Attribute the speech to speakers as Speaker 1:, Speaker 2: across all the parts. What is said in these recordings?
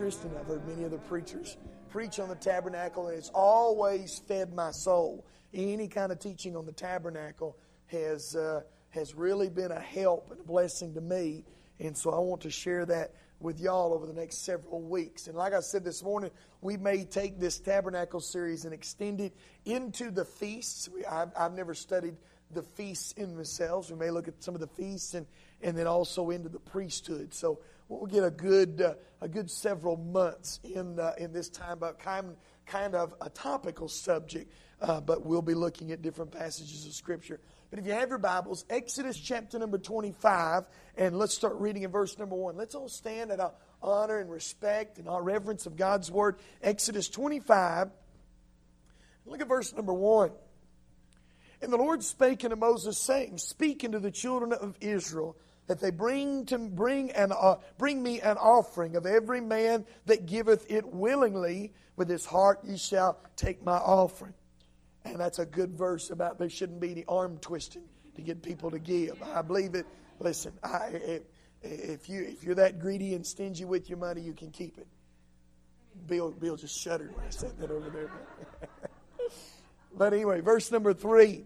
Speaker 1: interest, and I've heard many other preachers preach on the tabernacle, and it's always fed my soul. Any kind of teaching on the tabernacle has uh, has really been a help and a blessing to me, and so I want to share that with y'all over the next several weeks. And like I said this morning, we may take this tabernacle series and extend it into the feasts. We, I've, I've never studied the feasts in themselves. We may look at some of the feasts and, and then also into the priesthood. So we'll get a good uh, a good several months in uh, in this time, but kind kind of a topical subject. Uh, but we'll be looking at different passages of Scripture. But if you have your Bibles, Exodus chapter number 25, and let's start reading in verse number 1. Let's all stand at our honor and respect and our reverence of God's Word. Exodus 25. Look at verse number 1. And the Lord spake unto Moses, saying, Speak unto the children of Israel, that they bring to bring an uh, bring me an offering of every man that giveth it willingly. With his heart ye shall take my offering. And that's a good verse about there shouldn't be any arm twisting to get people to give. I believe it. Listen, I, if, you if you're that greedy and stingy with your money, you can keep it. Bill Bill just shuddered when I said that over there. But anyway, verse number three.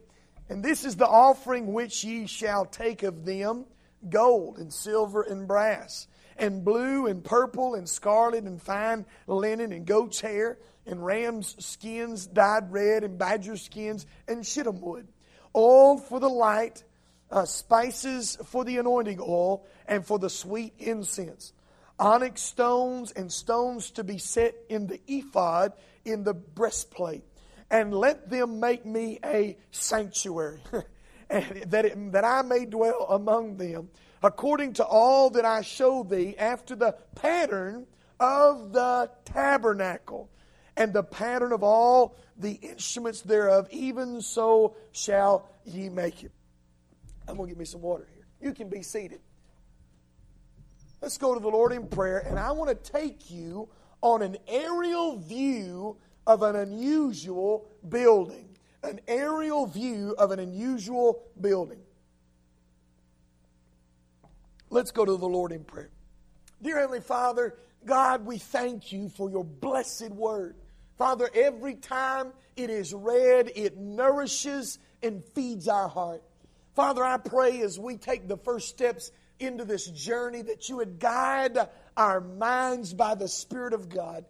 Speaker 1: And this is the offering which ye shall take of them gold and silver and brass, and blue and purple and scarlet and fine linen and goat's hair, and ram's skins dyed red, and badger skins and shittim wood. All for the light, uh, spices for the anointing oil, and for the sweet incense. Onyx stones and stones to be set in the ephod in the breastplate and let them make me a sanctuary, and that, it, that I may dwell among them, according to all that I show thee, after the pattern of the tabernacle, and the pattern of all the instruments thereof, even so shall ye make it. I'm going to get me some water here. You can be seated. Let's go to the Lord in prayer, and I want to take you on an aerial view of an unusual building. An aerial view of an unusual building. Let's go to the Lord in prayer. Dear Heavenly Father, God, we thank you for your blessed word. Father, every time it is read, it nourishes and feeds our heart. Father, I pray as we take the first steps into this journey that you would guide our minds by the Spirit of God.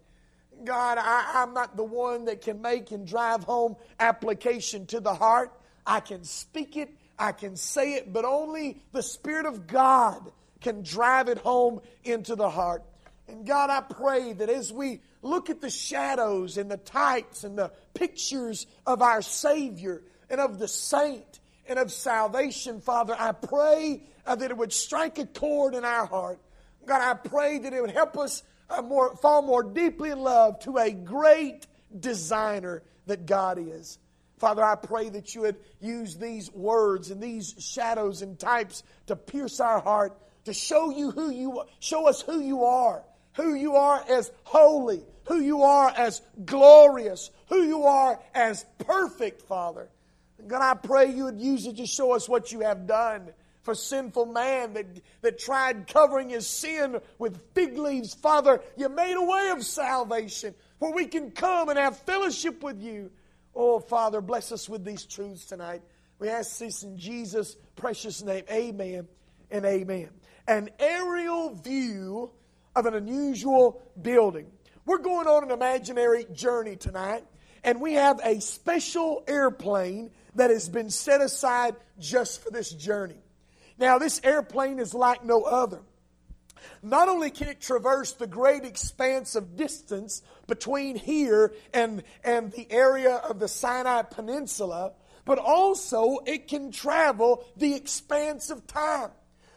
Speaker 1: God, I, am not the one that can make and drive home application to the heart. I can speak it, I can say it, but only the Spirit of God can drive it home into the heart. And God, I pray that as we look at the shadows and the types and the pictures of our Savior and of the saint and of salvation, Father, I pray uh, that it would strike a chord in our heart. God, I pray that it would help us more, fall more deeply in love to a great designer that God is. Father, I pray that you would use these words and these shadows and types to pierce our heart, to show you who you show us who you are, who you are as holy, who you are as glorious, who you are as perfect, Father. God, I pray you would use it to show us what you have done for sinful man that, that tried covering his sin with fig leaves. Father, you made a way of salvation where we can come and have fellowship with you. Oh, Father, bless us with these truths tonight. We ask this in Jesus' precious name. Amen and amen. An aerial view of an unusual building. We're going on an imaginary journey tonight, and we have a special airplane that has been set aside just for this journey. Now, this airplane is like no other. Not only can it traverse the great expanse of distance between here and, and the area of the Sinai Peninsula, but also it can travel the expanse of time.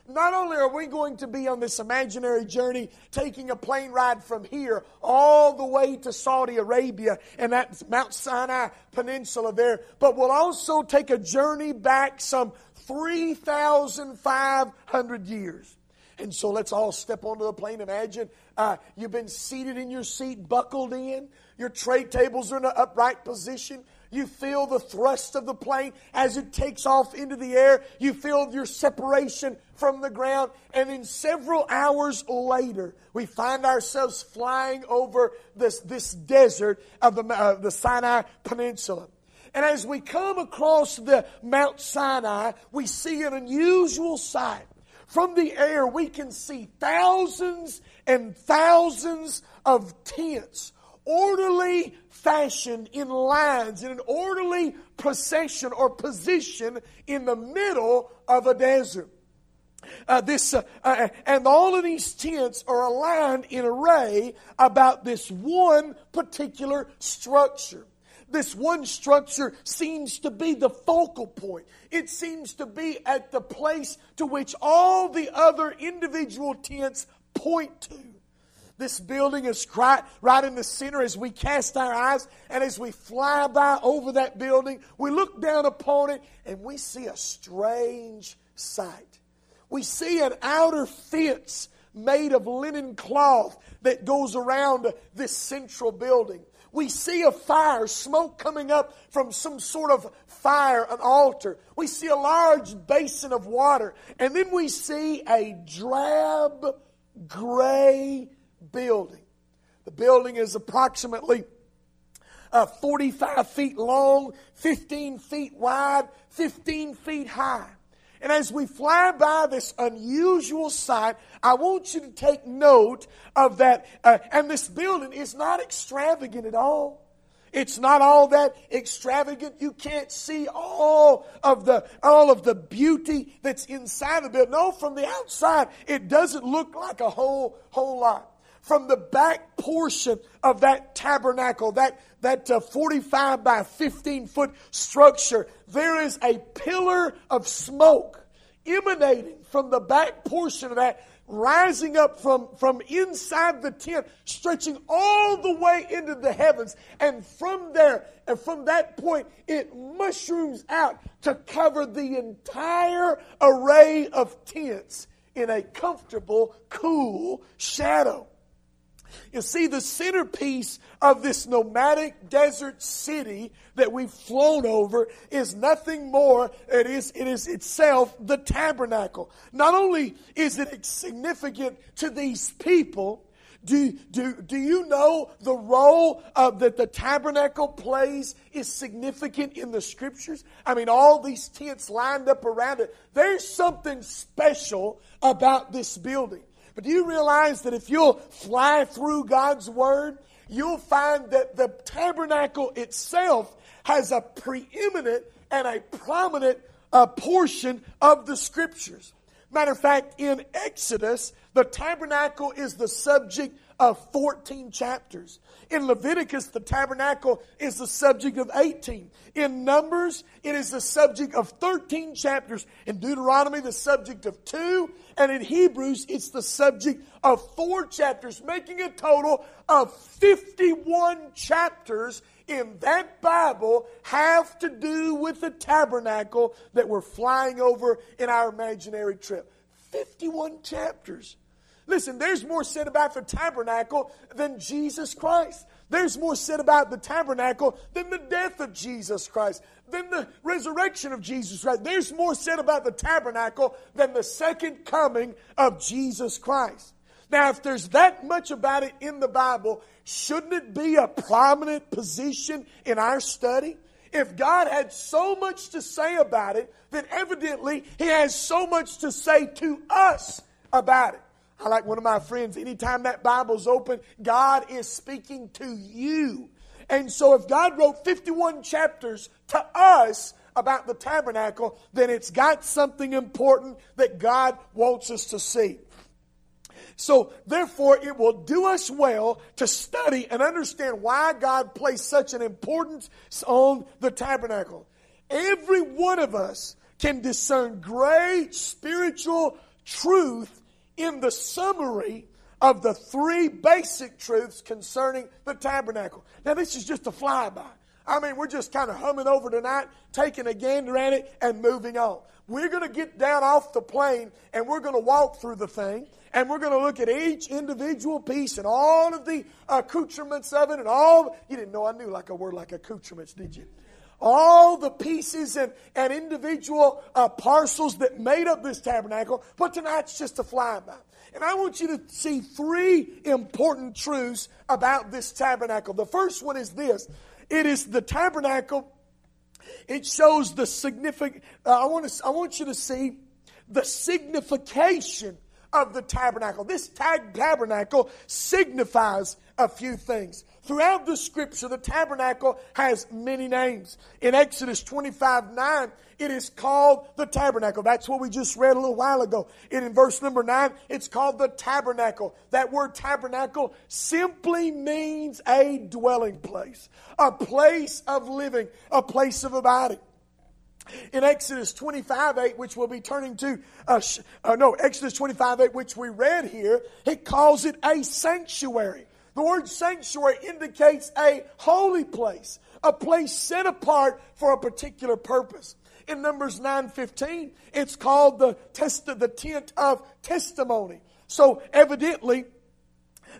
Speaker 1: Not only are we going to be on this imaginary journey, taking a plane ride from here all the way to Saudi Arabia and that Mount Sinai Peninsula there, but we'll also take a journey back some 3,500 years. And so let's all step onto the plane. Imagine uh, you've been seated in your seat, buckled in. Your tray tables are in an upright position. You feel the thrust of the plane as it takes off into the air. You feel your separation from the ground. And then several hours later, we find ourselves flying over this, this desert of the, uh, the Sinai Peninsula. And as we come across the Mount Sinai, we see an unusual sight. From the air, we can see thousands and thousands of tents orderly fashioned in lines in an orderly procession or position in the middle of a desert. Uh, this uh, uh, and all of these tents are aligned in array about this one particular structure. This one structure seems to be the focal point. It seems to be at the place to which all the other individual tents point to. This building is right, right in the center as we cast our eyes and as we fly by over that building, we look down upon it and we see a strange sight. We see an outer fence made of linen cloth that goes around this central building. We see a fire, smoke coming up from some sort of fire, an altar. We see a large basin of water. And then we see a drab, gray building. The building is approximately uh, 45 feet long, 15 feet wide, 15 feet high. And as we fly by this unusual sight, I want you to take note of that. Uh, and this building is not extravagant at all. It's not all that extravagant. You can't see all of the all of the beauty that's inside the building. No, from the outside, it doesn't look like a whole whole lot from the back portion of that tabernacle, that, that uh, 45 by 15 foot structure, there is a pillar of smoke emanating from the back portion of that, rising up from, from inside the tent, stretching all the way into the heavens. And from there, and from that point, it mushrooms out to cover the entire array of tents in a comfortable, cool shadow. You see, the centerpiece of this nomadic desert city that we've flown over is nothing more. It is, it is itself the tabernacle. Not only is it significant to these people, do, do, do you know the role of, that the tabernacle plays is significant in the scriptures? I mean, all these tents lined up around it. There's something special about this building. But do you realize that if you'll fly through God's Word, you'll find that the tabernacle itself has a preeminent and a prominent uh, portion of the Scriptures. Matter of fact, in Exodus, the tabernacle is the subject of 14 chapters. In Leviticus, the tabernacle is the subject of 18. In Numbers, it is the subject of 13 chapters. In Deuteronomy, the subject of two. And in Hebrews, it's the subject of four chapters, making a total of 51 chapters in that Bible have to do with the tabernacle that we're flying over in our imaginary trip. 51 chapters. Listen, there's more said about the tabernacle than Jesus Christ. There's more said about the tabernacle than the death of Jesus Christ, than the resurrection of Jesus Christ. There's more said about the tabernacle than the second coming of Jesus Christ. Now, if there's that much about it in the Bible, shouldn't it be a prominent position in our study? If God had so much to say about it, then evidently He has so much to say to us about it. I like one of my friends, anytime that Bible's open, God is speaking to you. And so if God wrote 51 chapters to us about the tabernacle, then it's got something important that God wants us to see. So, therefore, it will do us well to study and understand why God placed such an importance on the tabernacle. every one of us can discern great spiritual truth in the summary of the three basic truths concerning the tabernacle. Now, this is just a flyby. I mean, we're just kind of humming over tonight, taking a gander at it, and moving on. We're going to get down off the plane and we're going to walk through the thing and we're going to look at each individual piece and all of the accoutrements of it and all. You didn't know I knew like a word like accoutrements, did you? All the pieces and, and individual uh, parcels that made up this tabernacle, but tonight's just a flyby. And I want you to see three important truths about this tabernacle. The first one is this it is the tabernacle. It shows the significant. Uh, I want to. I want you to see the signification of the tabernacle. This tabernacle signifies a few things. Throughout the scripture, the tabernacle has many names. In Exodus 25 9, it is called the tabernacle. That's what we just read a little while ago. And in verse number 9, it's called the tabernacle. That word tabernacle simply means a dwelling place, a place of living, a place of abiding. In Exodus 25 8, which we'll be turning to, uh, uh, no, Exodus 25 8, which we read here, it calls it a sanctuary. The word sanctuary indicates a holy place, a place set apart for a particular purpose. In Numbers 9:15, it's called the test the tent of testimony. So evidently,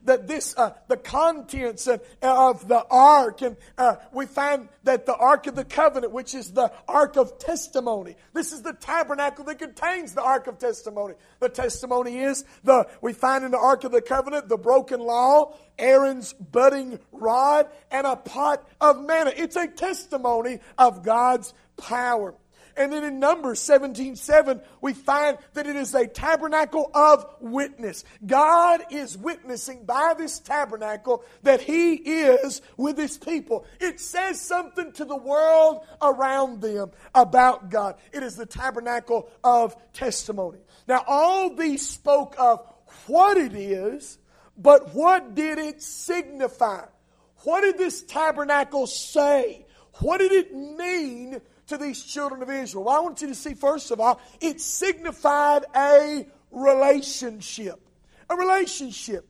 Speaker 1: that this, uh, the contents of, the ark, and uh, we find that the ark of the covenant, which is the ark of testimony, this is the tabernacle that contains the ark of testimony. The testimony is the we find in the ark of the covenant the broken law, Aaron's budding rod, and a pot of manna. It's a testimony of God's power. And then in Numbers 17 7, we find that it is a tabernacle of witness. God is witnessing by this tabernacle that He is with His people. It says something to the world around them about God. It is the tabernacle of testimony. Now, all these spoke of what it is, but what did it signify? What did this tabernacle say? What did it mean to these children of Israel? Well, I want you to see, first of all, it signified a relationship. A relationship.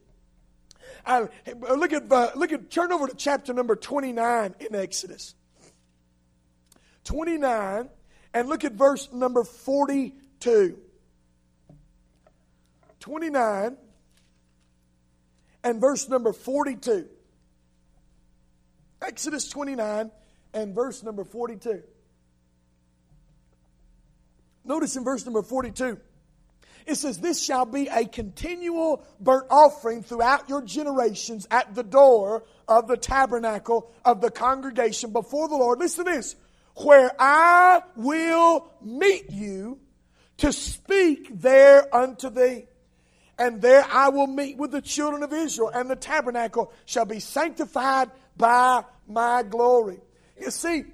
Speaker 1: Uh, look at, uh, look at, turn over to chapter number 29 in Exodus. 29, and look at verse number 42. 29 and verse number 42. Exodus 29 and verse number 42. Notice in verse number 42, it says, This shall be a continual burnt offering throughout your generations at the door of the tabernacle of the congregation before the Lord. Listen to this where I will meet you to speak there unto thee. And there I will meet with the children of Israel, and the tabernacle shall be sanctified by my glory. You see,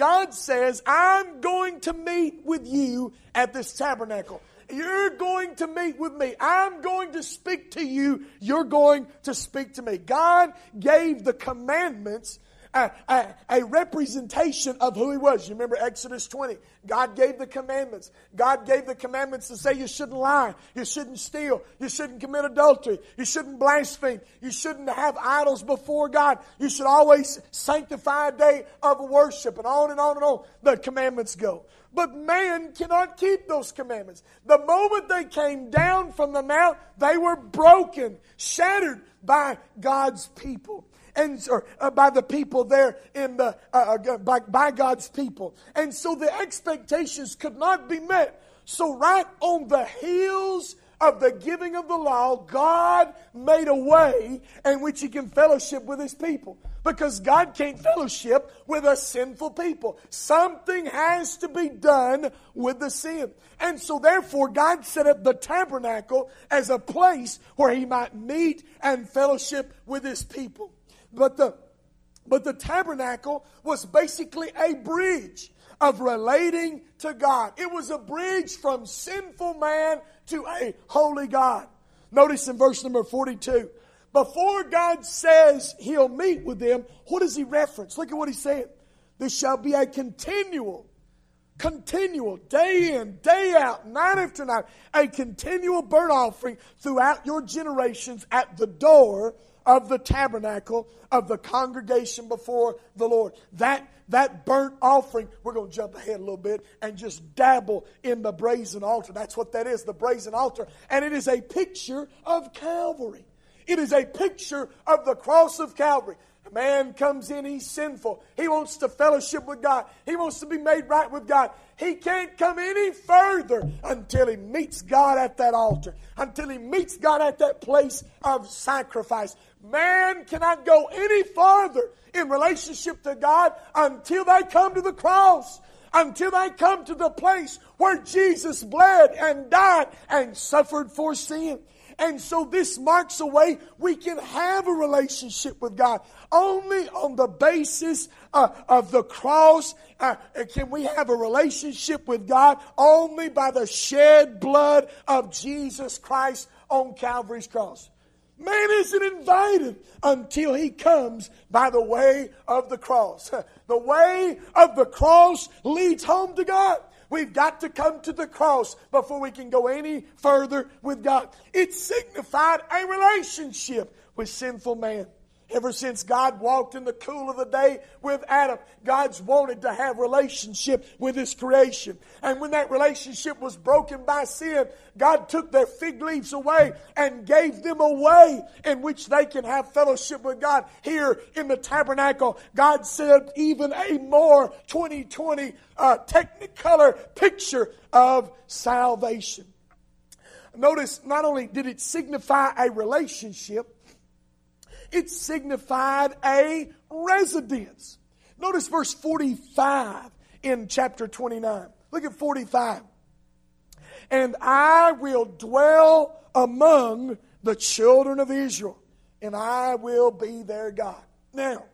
Speaker 1: God says, I'm going to meet with you at this tabernacle. You're going to meet with me. I'm going to speak to you. You're going to speak to me. God gave the commandments a, a, a, representation of who he was. You remember Exodus 20. God gave the commandments. God gave the commandments to say you shouldn't lie, you shouldn't steal, you shouldn't commit adultery, you shouldn't blaspheme, you shouldn't have idols before God, you should always sanctify a day of worship, and on and on and on the commandments go. But man cannot keep those commandments. The moment they came down from the mount, they were broken, shattered by God's people and or, uh, by the people there in the uh, uh by, by God's people. And so the expectations could not be met. So right on the heels of the giving of the law, God made a way in which He can fellowship with His people. Because God can't fellowship with a sinful people. Something has to be done with the sin. And so, therefore, God set up the tabernacle as a place where He might meet and fellowship with His people. But the, but the tabernacle was basically a bridge of relating to God. It was a bridge from sinful man to a holy God. Notice in verse number 42. Before God says he'll meet with them, what does he reference? Look at what he's saying. This shall be a continual, continual, day in, day out, night after night, a continual burnt offering throughout your generations at the door of the tabernacle of the congregation before the Lord. That that burnt offering, we're going to jump ahead a little bit and just dabble in the brazen altar. That's what that is, the brazen altar. And it is a picture of Calvary. It is a picture of the cross of Calvary. Man comes in, he's sinful. He wants to fellowship with God. He wants to be made right with God. He can't come any further until he meets God at that altar, until he meets God at that place of sacrifice. Man cannot go any farther in relationship to God until they come to the cross, until they come to the place where Jesus bled and died and suffered for sin. And so this marks a way we can have a relationship with God. Only on the basis uh, of the cross uh, can we have a relationship with God. Only by the shed blood of Jesus Christ on Calvary's cross. Man isn't invited until he comes by the way of the cross. The way of the cross leads home to God. We've got to come to the cross before we can go any further with God. It signified a relationship with sinful man. Ever since God walked in the cool of the day with Adam, God's wanted to have relationship with His creation. And when that relationship was broken by sin, God took their fig leaves away and gave them a way in which they can have fellowship with God. Here in the tabernacle, God said even a more 2020 uh, technicolor picture of salvation. Notice not only did it signify a relationship, it signified a residence. Notice verse 45 in chapter 29. Look at 45. And I will dwell among the children of Israel, and I will be their God. Now,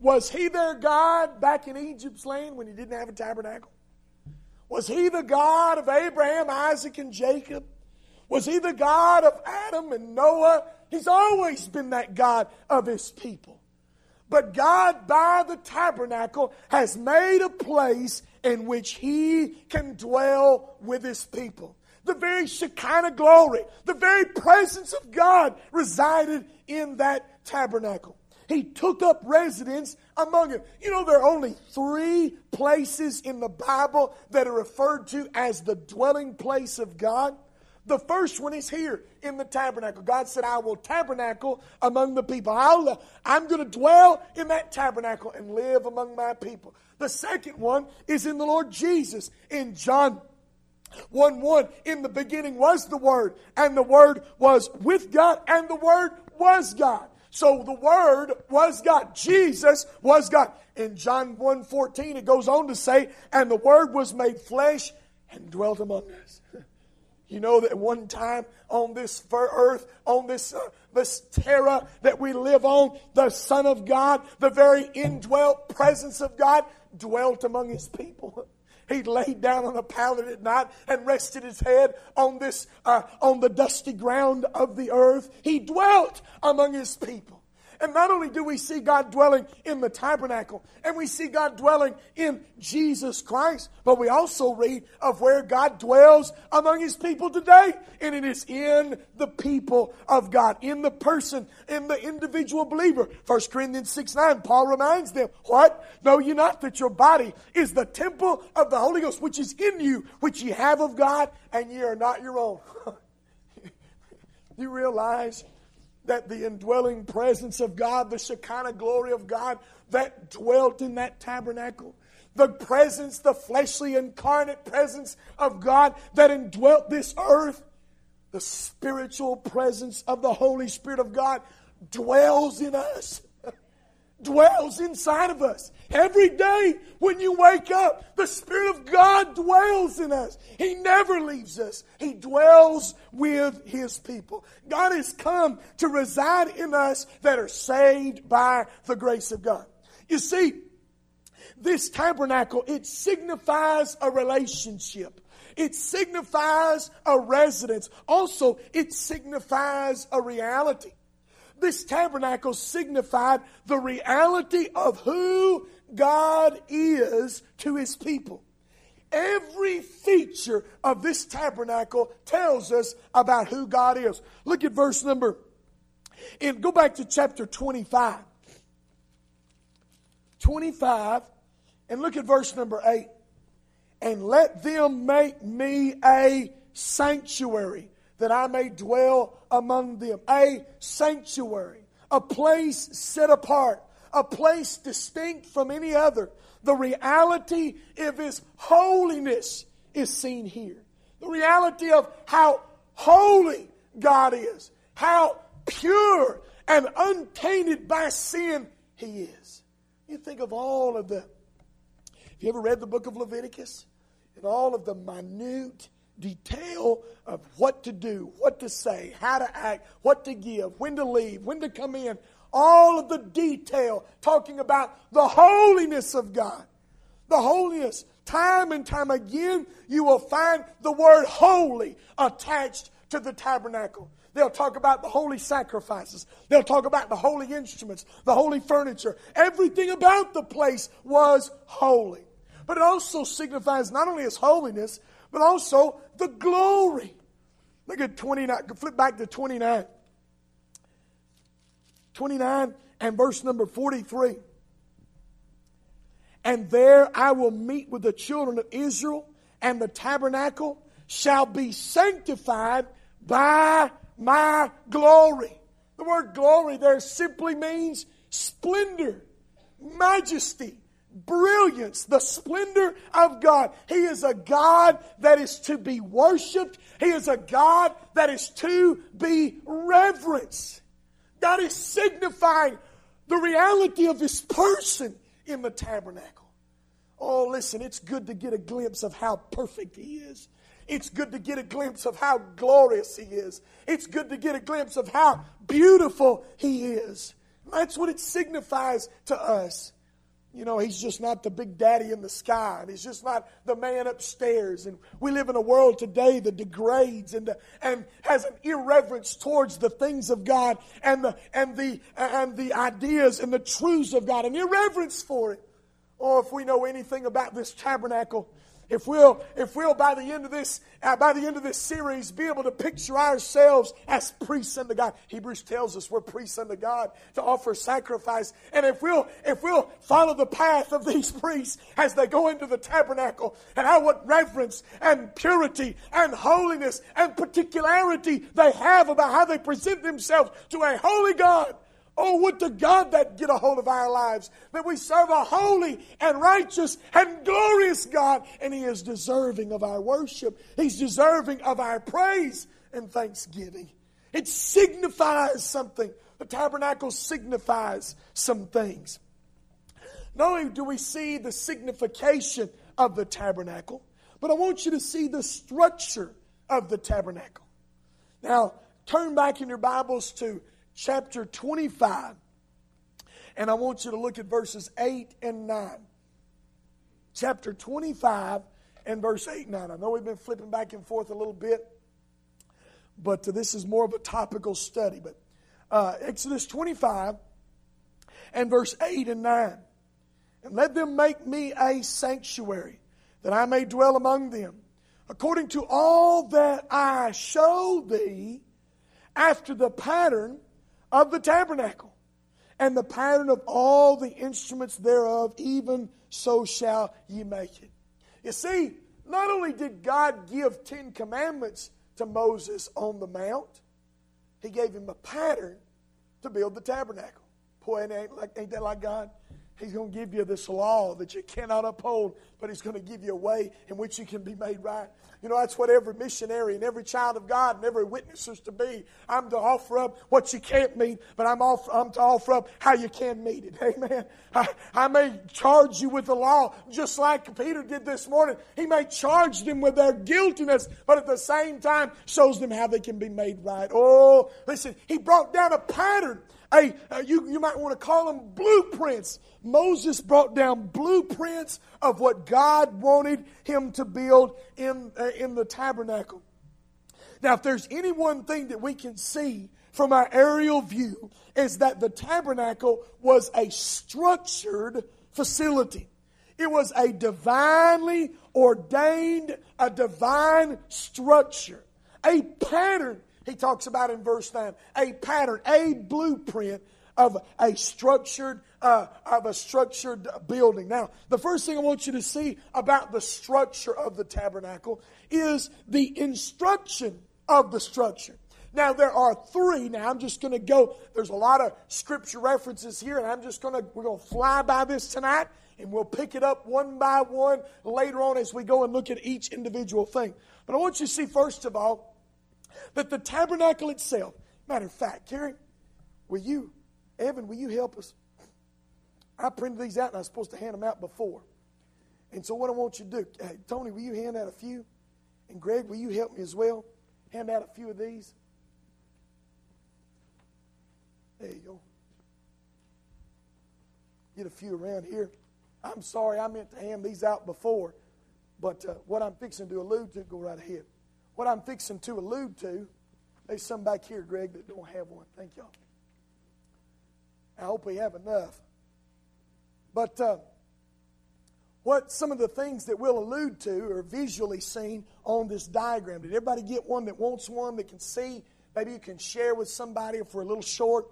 Speaker 1: was he their God back in Egypt's land when he didn't have a tabernacle? Was he the God of Abraham, Isaac, and Jacob? Was he the God of Adam and Noah? He's always been that God of his people. But God, by the tabernacle, has made a place in which he can dwell with his people. The very Shekinah glory, the very presence of God resided in that tabernacle. He took up residence among them. You know, there are only three places in the Bible that are referred to as the dwelling place of God. The first one is here in the tabernacle. God said, I will tabernacle among the people. I'll, I'm going to dwell in that tabernacle and live among my people. The second one is in the Lord Jesus in John 1 1. In the beginning was the Word, and the Word was with God, and the Word was God. So the Word was God. Jesus was God. In John 1 14, it goes on to say, and the Word was made flesh and dwelt among us. You know that one time on this earth, on this, uh, this terra that we live on, the Son of God, the very indwelt presence of God, dwelt among His people. He laid down on a pallet at night and rested his head on this, uh, on the dusty ground of the earth. He dwelt among his people. And not only do we see God dwelling in the tabernacle, and we see God dwelling in Jesus Christ, but we also read of where God dwells among his people today. And it is in the people of God, in the person, in the individual believer. 1 Corinthians 6 9, Paul reminds them, What? Know you not that your body is the temple of the Holy Ghost, which is in you, which ye have of God, and ye are not your own. you realize that the indwelling presence of God, the Shekinah glory of God that dwelt in that tabernacle, the presence, the fleshly incarnate presence of God that indwelt this earth, the spiritual presence of the Holy Spirit of God dwells in us dwells inside of us. Every day when you wake up, the Spirit of God dwells in us. He never leaves us. He dwells with His people. God has come to reside in us that are saved by the grace of God. You see, this tabernacle, it signifies a relationship. It signifies a residence. Also, it signifies a reality. This tabernacle signified the reality of who God is to his people. Every feature of this tabernacle tells us about who God is. Look at verse number, and go back to chapter 25. 25, and look at verse number 8. And let them make me a sanctuary that I may dwell among them. A sanctuary, a place set apart, a place distinct from any other. The reality of His holiness is seen here. The reality of how holy God is, how pure and untainted by sin He is. You think of all of the. Have you ever read the book of Leviticus? And all of the minute detail of what to do, what to say, how to act, what to give, when to leave, when to come in. All of the detail talking about the holiness of God. The holiness. Time and time again, you will find the word holy attached to the tabernacle. They'll talk about the holy sacrifices. They'll talk about the holy instruments, the holy furniture. Everything about the place was holy. But it also signifies not only His holiness, but also the glory. Look at 29, flip back to 29. 29 and verse number 43. And there I will meet with the children of Israel, and the tabernacle shall be sanctified by my glory. The word glory there simply means splendor, majesty, brilliance, the splendor of God. He is a God that is to be worshiped. He is a God that is to be reverenced. God is signifying the reality of His person in the tabernacle. Oh, listen, it's good to get a glimpse of how perfect He is. It's good to get a glimpse of how glorious He is. It's good to get a glimpse of how beautiful He is. That's what it signifies to us. You know, he's just not the big daddy in the sky, and he's just not the man upstairs. And we live in a world today that degrades and, and has an irreverence towards the things of God and the, and, the, and the ideas and the truths of God, an irreverence for it. Or if we know anything about this tabernacle, if we'll, if we'll by the end of this, uh, by the end of this series, be able to picture ourselves as priests unto God. Hebrews tells us we're priests unto God to offer sacrifice. And if we'll, if we'll follow the path of these priests as they go into the tabernacle and how what reverence and purity and holiness and particularity they have about how they present themselves to a holy God Oh, would to God that get a hold of our lives, that we serve a holy and righteous and glorious God, and He is deserving of our worship. He's deserving of our praise and thanksgiving. It signifies something. The tabernacle signifies some things. Not only do we see the signification of the tabernacle, but I want you to see the structure of the tabernacle. Now, turn back in your Bibles to chapter 25. And I want you to look at verses 8 and 9. Chapter 25 and verse 8 and 9. I know we've been flipping back and forth a little bit, but this is more of a topical study. But uh, Exodus 25 and verse 8 and 9. And let them make me a sanctuary, that I may dwell among them, according to all that I show thee, after the pattern of the tabernacle, and the pattern of all the instruments thereof, even so shall ye make it. You see, not only did God give Ten Commandments to Moses on the Mount, He gave him a pattern to build the tabernacle. Boy, ain't, like, ain't that like God? He's going to give you this law that you cannot uphold, but He's going to give you a way in which you can be made right. You know, that's what every missionary and every child of God and every witness is to be. I'm to offer up what you can't meet, but I'm, off, I'm to offer up how you can meet it. Amen. I, I may charge you with the law just like Peter did this morning. He may charge them with their guiltiness, but at the same time shows them how they can be made right. Oh, listen, he brought down a pattern Hey, uh, you, you might want to call them blueprints. Moses brought down blueprints of what God wanted him to build in, uh, in the tabernacle. Now, if there's any one thing that we can see from our aerial view, is that the tabernacle was a structured facility. It was a divinely ordained, a divine structure, a pattern. He talks about in verse 9, a pattern, a blueprint of a structured uh, of a structured building. Now, the first thing I want you to see about the structure of the tabernacle is the instruction of the structure. Now, there are three. Now, I'm just going to go. There's a lot of scripture references here, and I'm just going to, we're going to fly by this tonight, and we'll pick it up one by one later on as we go and look at each individual thing. But I want you to see, first of all, that the tabernacle itself, matter of fact, Carrie, will you, Evan, will you help us? I printed these out, and I was supposed to hand them out before. And so, what I want you to do, hey, Tony, will you hand out a few? And Greg, will you help me as well? Hand out a few of these. There you go. Get a few around here. I'm sorry, I meant to hand these out before, but uh, what I'm fixing to allude to, go right ahead. What I'm fixing to allude to, there's some back here, Greg, that don't have one. Thank y'all. I hope we have enough. But uh, what some of the things that we'll allude to are visually seen on this diagram. Did everybody get one that wants one that can see? Maybe you can share with somebody if we're a little short.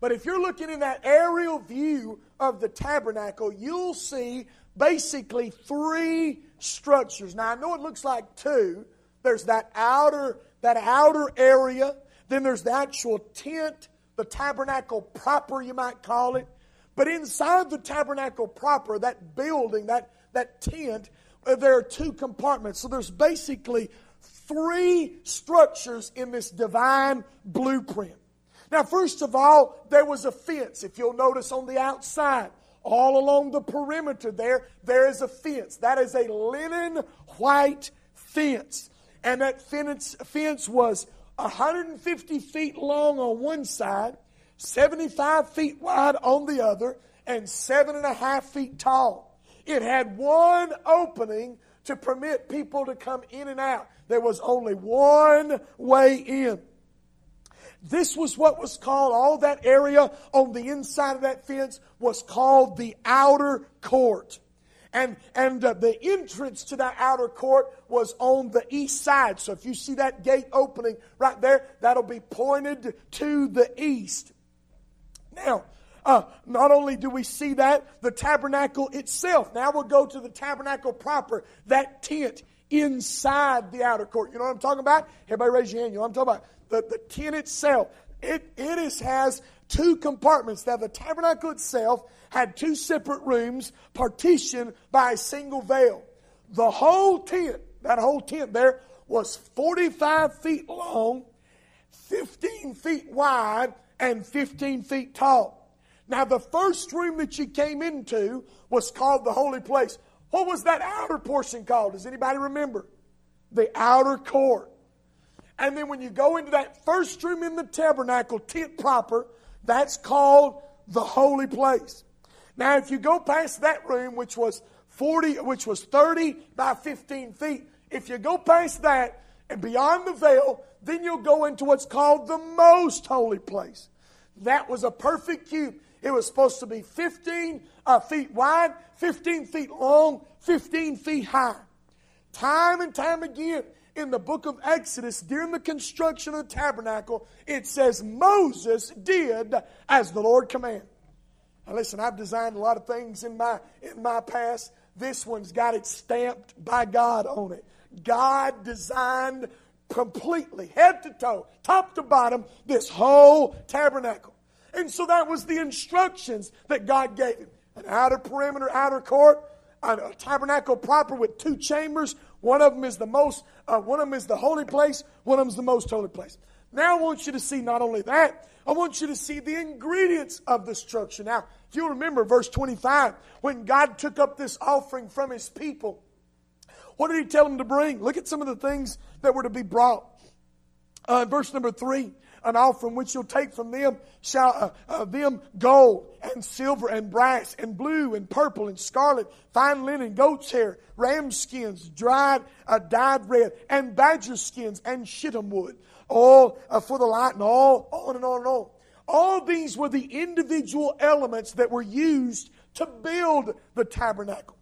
Speaker 1: But if you're looking in that aerial view of the tabernacle, you'll see basically three structures. Now I know it looks like two. There's that outer that outer area, then there's the actual tent, the tabernacle proper you might call it. But inside the tabernacle proper, that building, that, that tent, uh, there are two compartments. So there's basically three structures in this divine blueprint. Now, first of all, there was a fence. If you'll notice on the outside, all along the perimeter there, there is a fence. That is a linen white fence. And that fence, fence was 150 feet long on one side, 75 feet wide on the other, and seven and a half feet tall. It had one opening to permit people to come in and out. There was only one way in. This was what was called, all that area on the inside of that fence was called the outer court. And, and uh, the entrance to that outer court was on the east side. So if you see that gate opening right there, that'll be pointed to the east. Now, uh, not only do we see that, the tabernacle itself. Now we'll go to the tabernacle proper, that tent inside the outer court. You know what I'm talking about? Everybody raise your hand. You know what I'm talking about? the, the tent itself, it, it is, has two compartments. Now, the tabernacle itself had two separate rooms partitioned by a single veil. The whole tent, that whole tent there, was 45 feet long, 15 feet wide, and 15 feet tall. Now, the first room that you came into was called the holy place. What was that outer portion called? Does anybody remember? The outer court. And then when you go into that first room in the tabernacle, tent proper, that's called the holy place. Now, if you go past that room, which was 40, which was 30 by 15 feet, if you go past that and beyond the veil, then you'll go into what's called the most holy place. That was a perfect cube. It was supposed to be 15 uh, feet wide, 15 feet long, 15 feet high. Time and time again, in the book of Exodus, during the construction of the tabernacle, it says Moses did as the Lord commanded. Now listen, I've designed a lot of things in my in my past. This one's got it stamped by God on it. God designed completely, head to toe, top to bottom, this whole tabernacle. And so that was the instructions that God gave him. An outer perimeter, outer court, a tabernacle proper with two chambers. One of them is the most, uh, one of them is the holy place. One of them is the most holy place. Now I want you to see not only that, I want you to see the ingredients of the structure. Now, if you remember verse 25, when God took up this offering from his people, what did he tell them to bring? Look at some of the things that were to be brought. Uh, verse number three, an offering which you'll take from them shall uh, uh, them gold and silver and brass and blue and purple and scarlet, fine linen, goat's hair, ram skins, dried, uh, dyed red, and badger skins and shittim wood, all uh, for the light, and all on and on and on. All these were the individual elements that were used to build the tabernacle.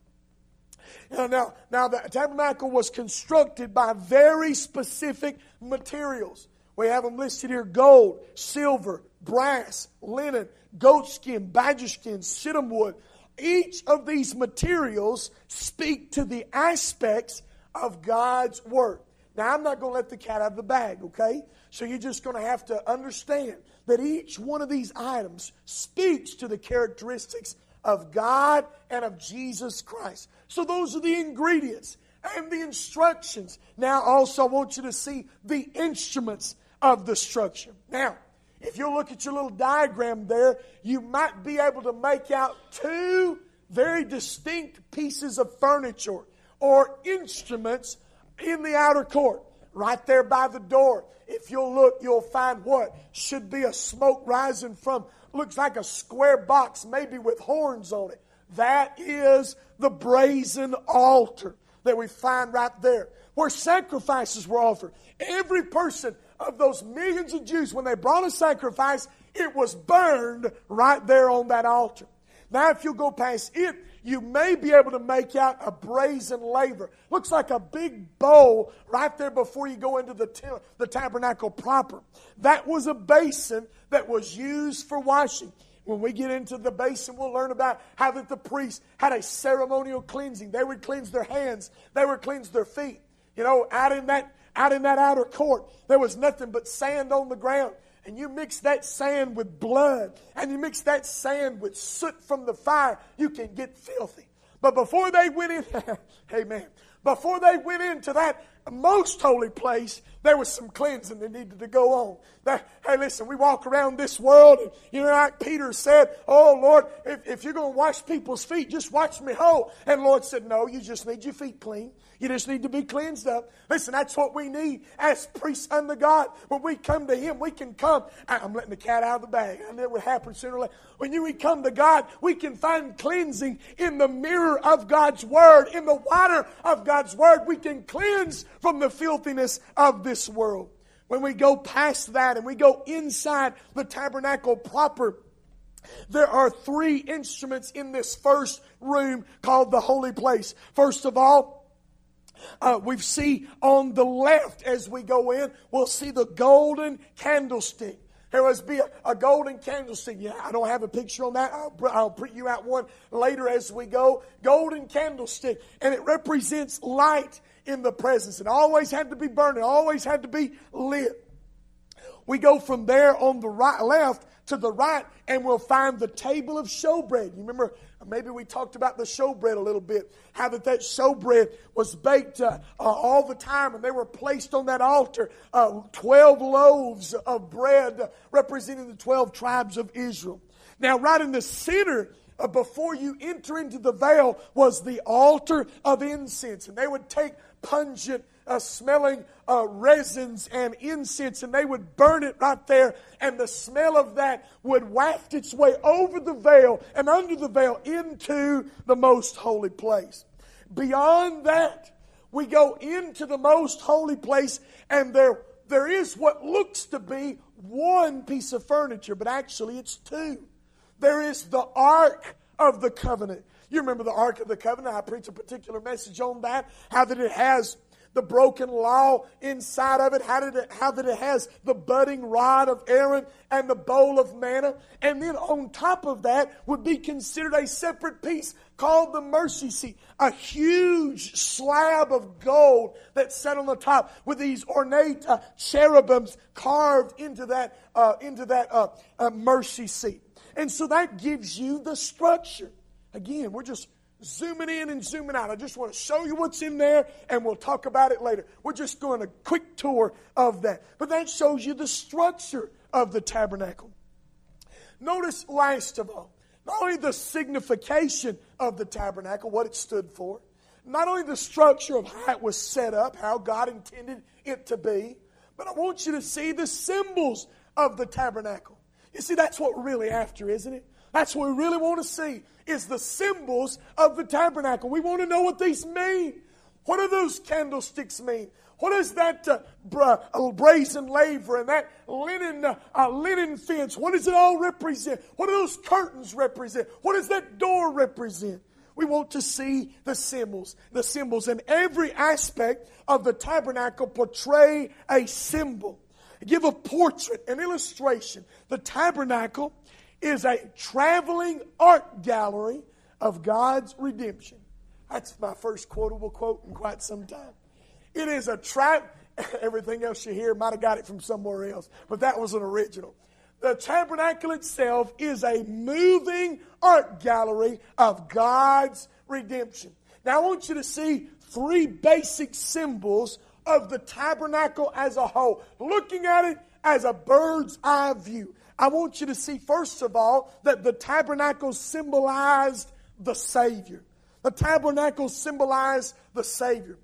Speaker 1: Now, now, now, the tabernacle was constructed by very specific materials. We have them listed here gold, silver, brass, linen, goatskin, badger skin, shittim wood. Each of these materials speak to the aspects of God's work. Now, I'm not going to let the cat out of the bag, okay? So you're just going to have to understand that each one of these items speaks to the characteristics of God and of Jesus Christ. So those are the ingredients and the instructions. Now, also, I want you to see the instruments of the structure. Now, if you look at your little diagram there, you might be able to make out two very distinct pieces of furniture or instruments in the outer court, right there by the door. If you'll look, you'll find what should be a smoke rising from, looks like a square box, maybe with horns on it. That is the brazen altar that we find right there, where sacrifices were offered. Every person of those millions of Jews, when they brought a sacrifice, it was burned right there on that altar. Now, if you go past it, you may be able to make out a brazen laver. Looks like a big bowl right there before you go into the, t- the tabernacle proper. That was a basin that was used for washing. When we get into the basin, we'll learn about how that the priests had a ceremonial cleansing. They would cleanse their hands, they would cleanse their feet. You know, out in that out in that outer court, there was nothing but sand on the ground. And you mix that sand with blood, and you mix that sand with soot from the fire, you can get filthy. But before they went in, amen, before they went into that most holy place, there was some cleansing that needed to go on. Hey, listen, we walk around this world, and you know, like Peter said, Oh, Lord, if, if you're going to wash people's feet, just watch me whole. And Lord said, No, you just need your feet clean. You just need to be cleansed up. Listen, that's what we need as priests under God. When we come to Him, we can come. I'm letting the cat out of the bag. I knew it would happen sooner or later. When you, we come to God, we can find cleansing in the mirror of God's Word, in the water of God's Word. We can cleanse from the filthiness of this world. When we go past that and we go inside the tabernacle proper, there are three instruments in this first room called the holy place. First of all, uh, we see on the left as we go in, we'll see the golden candlestick. There must be a, a, golden candlestick. Yeah, I don't have a picture on that. I'll, I'll print you out one later as we go. Golden candlestick. And it represents light in the presence. It always had to be burning, always had to be lit. We go from there on the right, left to the right, and we'll find the table of showbread. You remember, maybe we talked about the showbread a little bit, how that that showbread was baked uh, uh, all the time, and they were placed on that altar. Uh, 12 loaves of bread representing the 12 tribes of Israel. Now, right in the center, uh, before you enter into the veil, was the altar of incense, and they would take pungent uh, smelling uh, resins and incense, and they would burn it right there, and the smell of that would waft its way over the veil and under the veil into the most holy place. Beyond that, we go into the most holy place, and there, there is what looks to be one piece of furniture, but actually it's two. There is the Ark of the Covenant. You remember the Ark of the Covenant? I preach a particular message on that. How that it has the broken law inside of it, how, did it, how that it has the budding rod of Aaron and the bowl of manna. And then on top of that would be considered a separate piece called the mercy seat, a huge slab of gold that sat on the top with these ornate uh, cherubims carved into that, uh, into that uh, uh mercy seat. And so that gives you the structure. Again, we're just zooming in and zooming out. I just want to show you what's in there and we'll talk about it later. We're just doing a quick tour of that. But that shows you the structure of the tabernacle. Notice, last of all, not only the signification of the tabernacle, what it stood for, not only the structure of how it was set up, how God intended it to be, but I want you to see the symbols of the tabernacle. You see, that's what we're really after, isn't it? That's what we really want to see is the symbols of the tabernacle. We want to know what these mean. What do those candlesticks mean? What does that uh, bra- brazen laver and that linen uh, uh, linen fence? What does it all represent? What do those curtains represent? What does that door represent? We want to see the symbols. The symbols in every aspect of the tabernacle portray a symbol. Give a portrait, an illustration. The tabernacle is a traveling art gallery of God's redemption. That's my first quotable quote in quite some time. It is a trap. Everything else you hear might have got it from somewhere else, but that was an original. The tabernacle itself is a moving art gallery of God's redemption. Now, I want you to see three basic symbols of the tabernacle as a whole, looking at it as a bird's eye view. I want you to see, first of all, that the tabernacle symbolized the Savior. The tabernacle symbolized the Savior.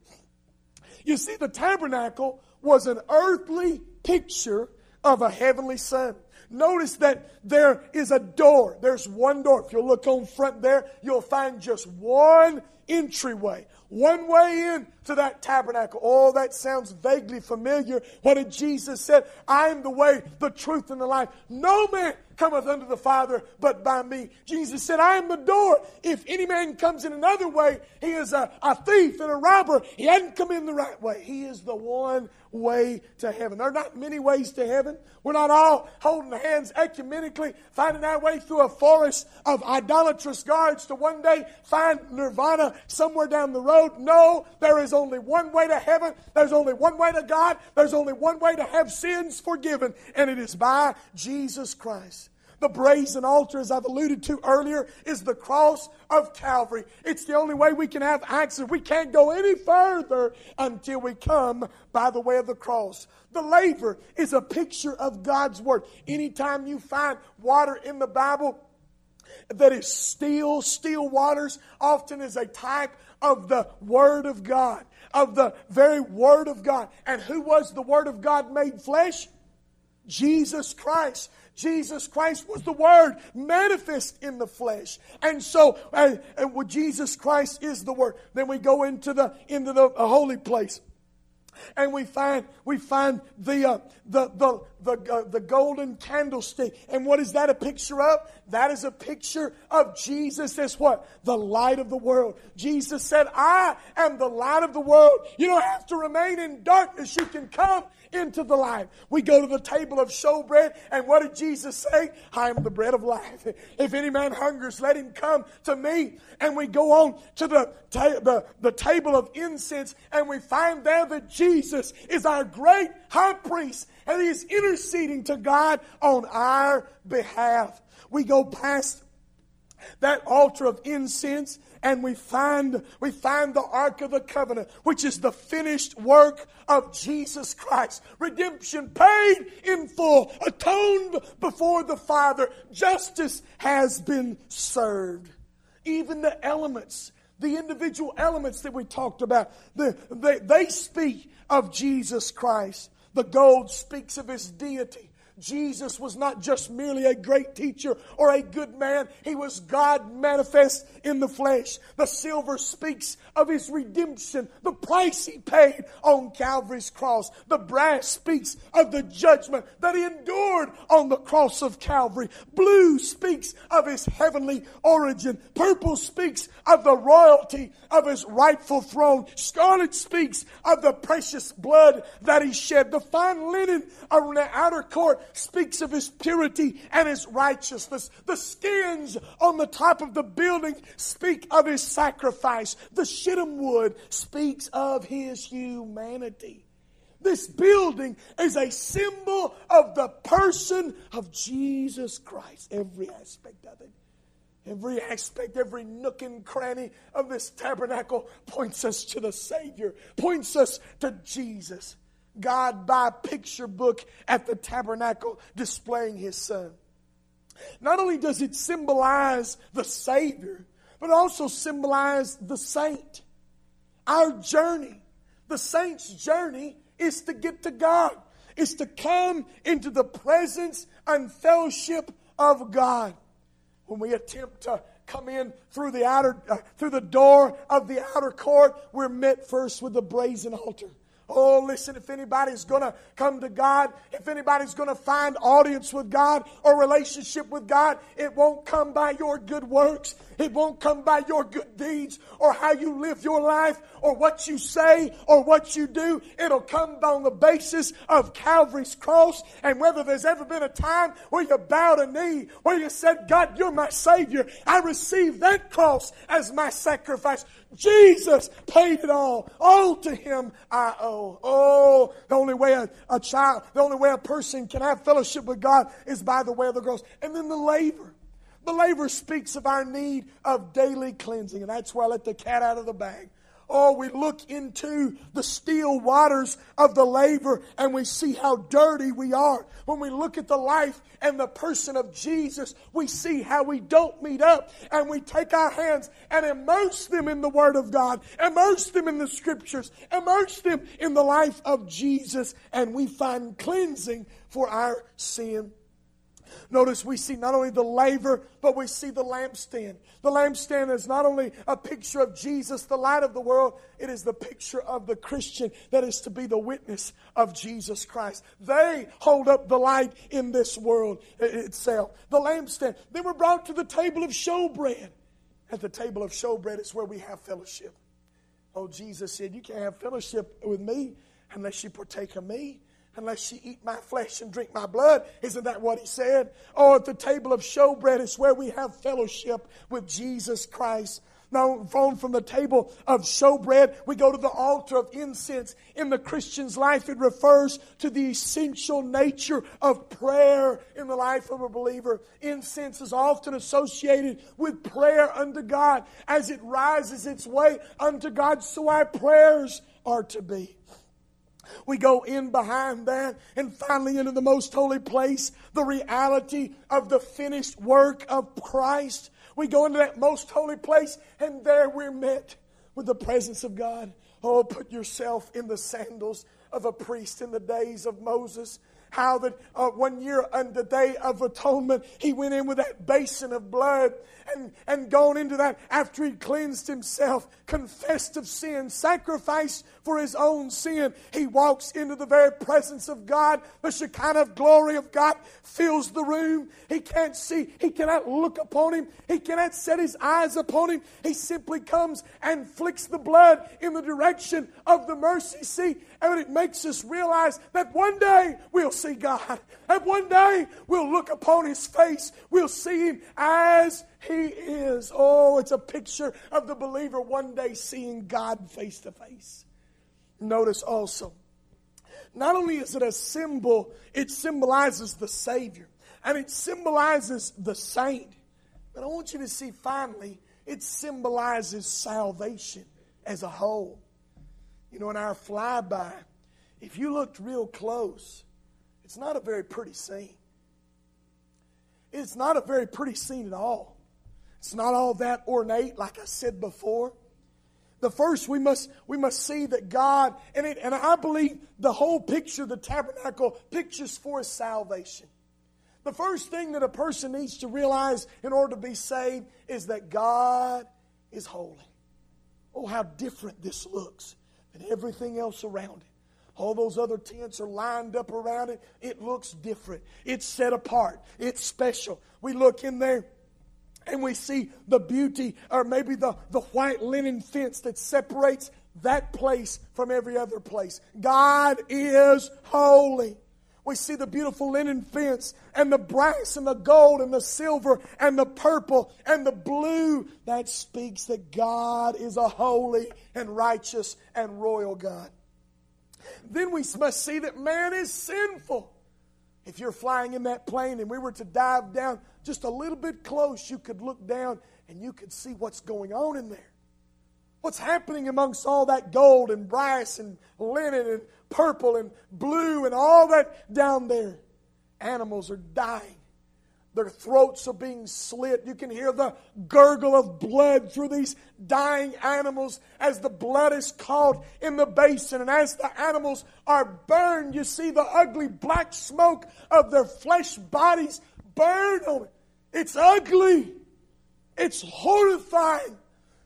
Speaker 1: You see, the tabernacle was an earthly picture of a heavenly Son. Notice that there is a door. There's one door. If you look on front there, you'll find just one entryway, one way in to that tabernacle. Oh, that sounds vaguely familiar. What did Jesus said? I am the way, the truth, and the life. No man cometh unto the Father but by me. Jesus said, I am the door. If any man comes in another way, he is a, a thief and a robber. He hadn't come in the right way. He is the one way to heaven. There are not many ways to heaven. We're not all holding hands ecumenically, finding our way through a forest of idolatrous guards to one day find nirvana somewhere down the road. No, there is only one way to heaven. There's only one way to God. There's only one way to have sins forgiven, and it is by Jesus Christ. The brazen altar, as I've alluded to earlier, is the cross of Calvary. It's the only way we can have access. We can't go any further until we come by the way of the cross. The laver is a picture of God's Word. Anytime you find water in the Bible, that is still, still waters often is a type of the Word of God, of the very Word of God. And who was the Word of God made flesh? Jesus Christ. Jesus Christ was the Word manifest in the flesh. And so, uh, uh, Jesus Christ is the Word. Then we go into the, into the holy place. And we find we find the uh, the the the, uh, the golden candlestick. And what is that a picture of? That is a picture of Jesus as what? The light of the world. Jesus said, "I am the light of the world. You don't have to remain in darkness. You can come into the light. We go to the table of showbread, and what did Jesus say? I am the bread of life. If any man hungers, let him come to me. And we go on to the, ta- the, the table of incense, and we find there that Jesus is our great high priest, and he is interceding to God on our behalf. We go past that altar of incense and we find we find the ark of the covenant which is the finished work of Jesus Christ. Redemption paid in full atoned before the father. Justice has been served. Even the elements the individual elements that we talked about the, they, they speak of Jesus Christ. The gold speaks of his deity Jesus was not just merely a great teacher or a good man, he was God manifest in the flesh. The silver speaks of his redemption, the price he paid on Calvary's cross. The brass speaks of the judgment that he endured on the cross of Calvary. Blue speaks of his heavenly origin. Purple speaks of the royalty of his rightful throne. Scarlet speaks of the precious blood that he shed. The fine linen around the outer court speaks of his purity and his righteousness. The skins on the top of the building speak of his sacrifice. The shittim wood speaks of his humanity. This building is a symbol of the person of Jesus Christ, every aspect of it. Every aspect, every nook and cranny of this tabernacle points us to the Savior, points us to Jesus. God by picture book at the tabernacle displaying his son. Not only does it symbolize the Savior, but also symbolize the saint. Our journey, the saint's journey, is to get to God, is to come into the presence and fellowship of God. When we attempt to come in through the outer, uh, through the door of the outer court, we're met first with the brazen altar. Oh, listen, if anybody's going to come to God, if anybody's going to find audience with God or relationship with God, it won't come by your good works. It won't come by your good deeds or how you live your life or what you say or what you do. It'll come on the basis of Calvary's cross. And whether there's ever been a time where you bowed a knee, where you said, God, you're my Savior. I receive that cross as my sacrifice. Jesus paid it all. All to Him I owe. Oh, the only way a, a child, the only way a person can have fellowship with God is by the way of the cross. And then the laver. The laver speaks of our need of daily cleansing, and that's why I let the cat out of the bag. Oh, we look into the still waters of the laver and we see how dirty we are. When we look at the life and the person of Jesus, we see how we don't meet up and we take our hands and immerse them in the Word of God, immerse them in the Scriptures, immerse them in the life of Jesus, and we find cleansing for our sin Notice we see not only the laver, but we see the lampstand. The lampstand is not only a picture of Jesus, the light of the world, it is the picture of the Christian that is to be the witness of Jesus Christ. They hold up the light in this world itself. The lampstand. They were brought to the table of showbread. At the table of showbread is where we have fellowship. Oh, Jesus said, You can't have fellowship with me unless you partake of me unless you eat my flesh and drink my blood. Isn't that what he said? Oh, at the table of showbread is where we have fellowship with Jesus Christ. On from the table of showbread, we go to the altar of incense. In the Christian's life, it refers to the essential nature of prayer in the life of a believer. Incense is often associated with prayer unto God. As it rises its way unto God, so our prayers are to be. We go in behind that and finally into the most holy place, the reality of the finished work of Christ. We go into that most holy place and there we're met with the presence of God. Oh, put yourself in the sandals of a priest in the days of Moses how that uh, one year on the day of atonement, he went in with that basin of blood and, and gone into that after he cleansed himself, confessed of sin, sacrificed for his own sin. He walks into the very presence of God. The Shekinah glory of God fills the room. He can't see, he cannot look upon him, he cannot set his eyes upon him. He simply comes and flicks the blood in the direction of the mercy seat. And it makes us realize that one day we'll see God. And one day we'll look upon His face. We'll see Him as He is. Oh, it's a picture of the believer one day seeing God face to face. Notice also, not only is it a symbol, it symbolizes the Savior and it symbolizes the saint. But I want you to see finally, it symbolizes salvation as a whole. You know, in our flyby, if you looked real close, it's not a very pretty scene. It's not a very pretty scene at all. It's not all that ornate, like I said before. The first we must we must see that God and it, and I believe the whole picture, the tabernacle, pictures for his salvation. The first thing that a person needs to realize in order to be saved is that God is holy. Oh, how different this looks than everything else around it. All those other tents are lined up around it. It looks different. It's set apart. It's special. We look in there and we see the beauty, or maybe the, the white linen fence that separates that place from every other place. God is holy. We see the beautiful linen fence and the brass and the gold and the silver and the purple and the blue. That speaks that God is a holy and righteous and royal God. Then we must see that man is sinful. If you're flying in that plane and we were to dive down just a little bit close, you could look down and you could see what's going on in there. What's happening amongst all that gold and brass and linen and purple and blue and all that down there? Animals are dying. Their throats are being slit. You can hear the gurgle of blood through these dying animals as the blood is caught in the basin. And as the animals are burned, you see the ugly black smoke of their flesh bodies burn on it. It's ugly. It's horrifying.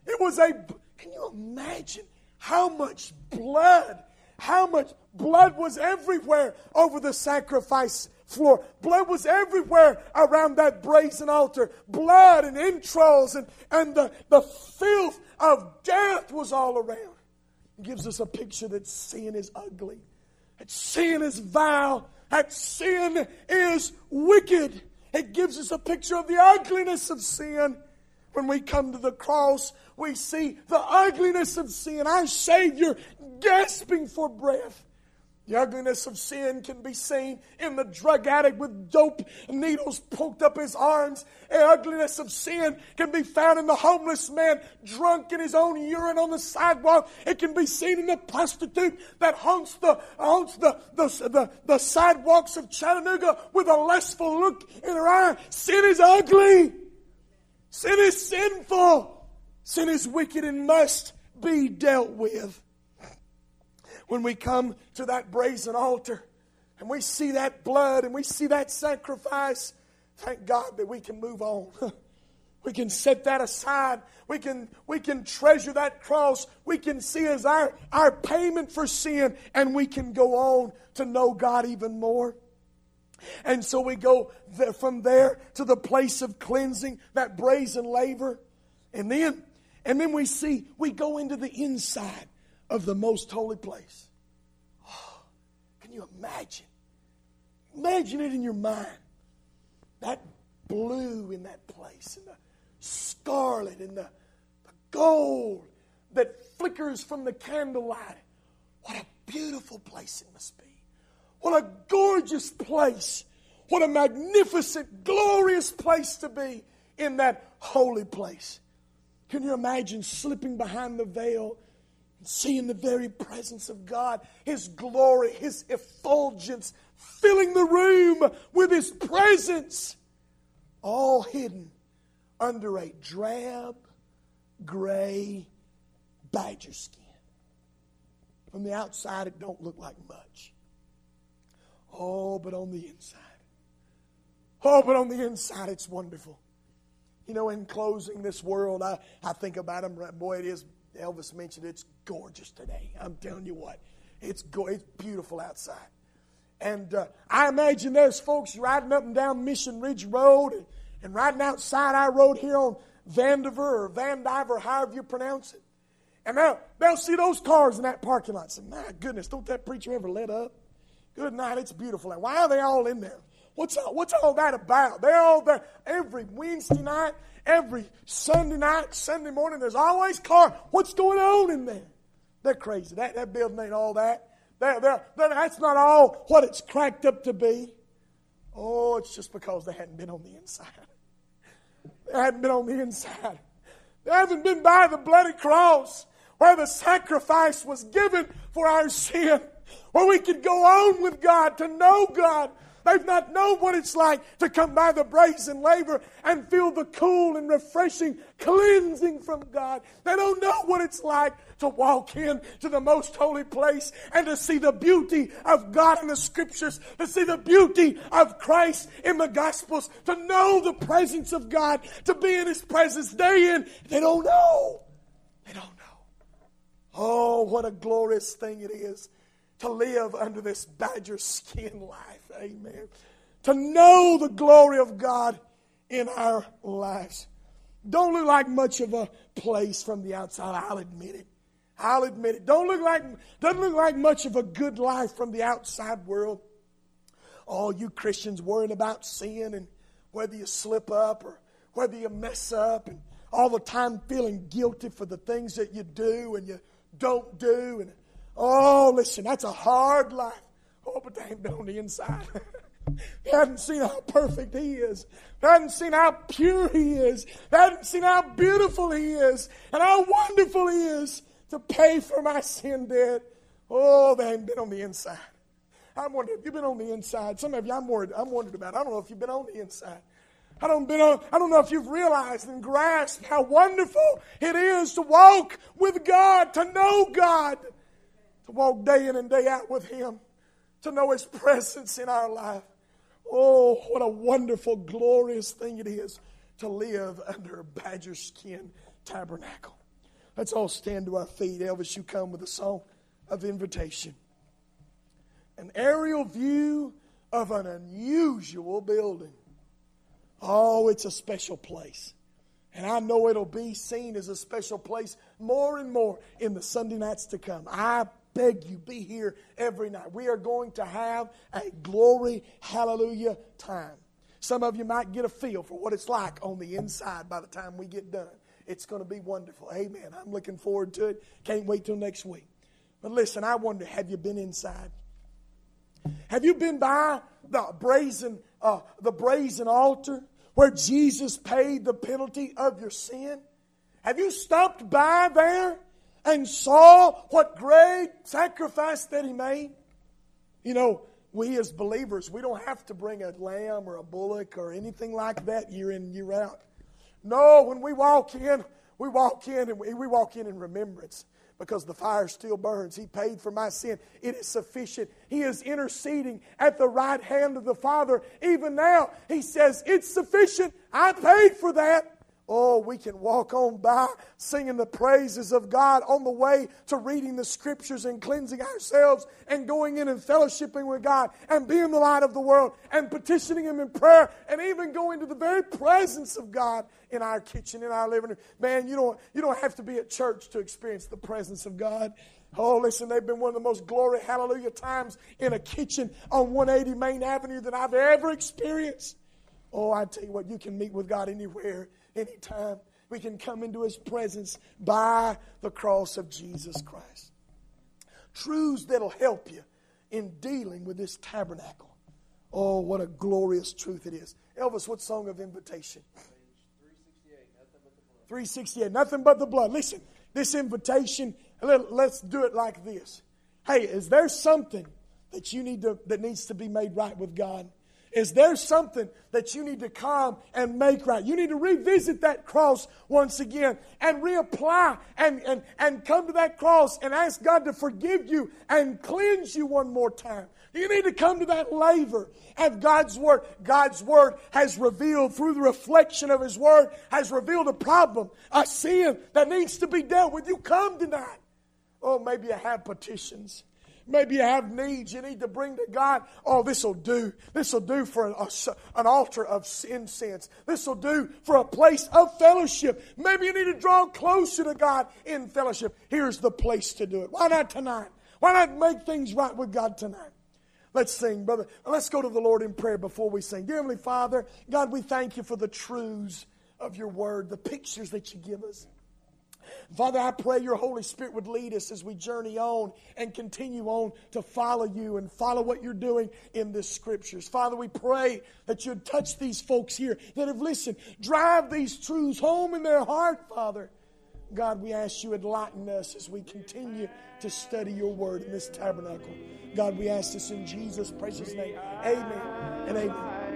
Speaker 1: It was a, can you imagine how much blood, how much blood was everywhere over the sacrifice floor. Blood was everywhere around that brazen altar. Blood and entrails and, and the, the filth of death was all around. It gives us a picture that sin is ugly, that sin is vile, that sin is wicked. It gives us a picture of the ugliness of sin. When we come to the cross, we see the ugliness of sin. Our Savior gasping for breath. The ugliness of sin can be seen in the drug addict with dope needles poked up his arms. The ugliness of sin can be found in the homeless man drunk in his own urine on the sidewalk. It can be seen in the prostitute that haunts the, haunts the, the, the, the sidewalks of Chattanooga with a lustful look in her eye. Sin is ugly. Sin is sinful. Sin is wicked and must be dealt with when we come to that brazen altar and we see that blood and we see that sacrifice, thank God that we can move on. we can set that aside. We can, we can treasure that cross. We can see as our, our payment for sin, and we can go on to know God even more. And so we go there, from there to the place of cleansing, that brazen laver. And then, and then we see, we go into the inside of the most holy place. Oh, can you imagine? Imagine it in your mind. That blue in that place, and the scarlet, and the, the gold that flickers from the candlelight. What a beautiful place it must be. What a gorgeous place. What a magnificent, glorious place to be in that holy place. Can you imagine slipping behind the veil and seeing the very presence of God, His glory, His effulgence, filling the room with His presence, all hidden under a drab, gray badger skin. From the outside, it don't look like much. Oh, but on the inside. Oh, but on the inside, it's wonderful. You know, in closing this world, I, I think about them. Boy, it is Elvis mentioned it's gorgeous today. I'm telling you what, it's go- it's beautiful outside. And uh, I imagine there's folks riding up and down Mission Ridge Road and, and riding outside our road here on Vandiver or Vandiver, however you pronounce it. And they'll, they'll see those cars in that parking lot say, My goodness, don't that preacher ever let up? Good night, it's beautiful. And why are they all in there? What's all, what's all that about? They're all there every Wednesday night every Sunday night, Sunday morning, there's always car. What's going on in there? They're crazy. That, that building ain't all that. They're, they're, they're, that's not all what it's cracked up to be. Oh, it's just because they hadn't been on the inside. They hadn't been on the inside. They haven't been by the bloody cross where the sacrifice was given for our sin, where we could go on with God, to know God, They've not known what it's like to come by the brazen laver and feel the cool and refreshing cleansing from God. They don't know what it's like to walk in to the most holy place and to see the beauty of God in the scriptures, to see the beauty of Christ in the gospels, to know the presence of God, to be in his presence day in. They don't know. They don't know. Oh, what a glorious thing it is to live under this badger skin life. Amen. To know the glory of God in our lives. Don't look like much of a place from the outside. I'll admit it. I'll admit it. Don't look like doesn't look like much of a good life from the outside world. All you Christians worrying about sin and whether you slip up or whether you mess up and all the time feeling guilty for the things that you do and you don't do and Oh, listen, that's a hard life. Oh, but they ain't been on the inside. they haven't seen how perfect He is. They haven't seen how pure He is. They haven't seen how beautiful He is and how wonderful He is to pay for my sin debt. Oh, they ain't been on the inside. I'm wondering if you've been on the inside. Some of you, I'm worried. I'm wondering about. I don't know if you've been on the inside. I don't, been on, I don't know if you've realized and grasped how wonderful it is to walk with God, to know God to walk day in and day out with Him, to know His presence in our life. Oh, what a wonderful, glorious thing it is to live under a badger skin tabernacle. Let's all stand to our feet. Elvis, you come with a song of invitation. An aerial view of an unusual building. Oh, it's a special place. And I know it'll be seen as a special place more and more in the Sunday nights to come. I beg you, be here every night. We are going to have a glory, hallelujah time. Some of you might get a feel for what it's like on the inside by the time we get done. It's going to be wonderful. Amen. I'm looking forward to it. Can't wait till next week. But listen, I wonder have you been inside? Have you been by the brazen, uh, the brazen altar where Jesus paid the penalty of your sin? Have you stopped by there and saw what great sacrifice that He made? You know, we as believers, we don't have to bring a lamb or a bullock or anything like that year in, year out. No, when we walk in, we walk in and we, we walk in in remembrance because the fire still burns. He paid for my sin. It is sufficient. He is interceding at the right hand of the Father. Even now, He says, It's sufficient. I paid for that. Oh, we can walk on by singing the praises of God on the way to reading the scriptures and cleansing ourselves and going in and fellowshipping with God and being the light of the world and petitioning Him in prayer and even going to the very presence of God in our kitchen, in our living room. Man, you don't, you don't have to be at church to experience the presence of God. Oh, listen, they've been one of the most glory, hallelujah times in a kitchen on 180 Main Avenue that I've ever experienced. Oh, I tell you what, you can meet with God anywhere anytime. We can come into His presence by the cross of Jesus Christ. Truths that'll help you in dealing with this tabernacle. Oh, what a glorious truth it is. Elvis, what song of invitation? 368, nothing but the blood. Listen, this invitation, let's do it like this. Hey, is there something that you need to that needs to be made right with God? Is there something that you need to come and make right? You need to revisit that cross once again and reapply and, and, and come to that cross and ask God to forgive you and cleanse you one more time. You need to come to that laver of God's Word. God's Word has revealed through the reflection of His Word, has revealed a problem, a sin that needs to be dealt with. You come tonight. Oh, maybe you have petitions. Maybe you have needs you need to bring to God. Oh, this will do. This will do for a, an altar of incense. This will do for a place of fellowship. Maybe you need to draw closer to God in fellowship. Here's the place to do it. Why not tonight? Why not make things right with God tonight? Let's sing, brother. Let's go to the Lord in prayer before we sing. Dear Heavenly Father, God, we thank you for the truths of your word, the pictures that you give us. Father, I pray your Holy Spirit would lead us as we journey on and continue on to follow you and follow what you're doing in the scriptures. Father, we pray that you'd touch these folks here that have listened. Drive these truths home in their heart, Father. God, we ask you enlighten us as we continue to study your word in this tabernacle. God, we ask this in Jesus' precious name. Amen and amen.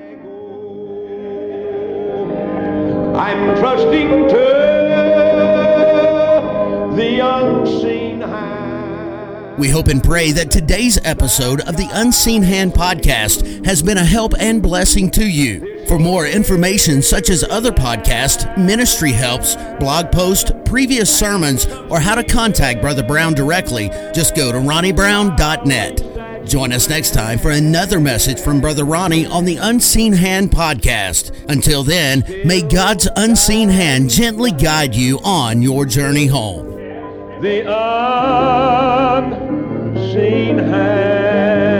Speaker 2: I'm trusting to the unseen hand.
Speaker 3: We hope and pray that today's episode of the Unseen Hand podcast has been a help and blessing to you. For more information, such as other podcasts, ministry helps, blog posts, previous sermons, or how to contact Brother Brown directly, just go to ronniebrown.net. Join us next time for another message from Brother Ronnie on the Unseen Hand podcast. Until then, may God's unseen hand gently guide you on your journey home
Speaker 2: the unseen hand.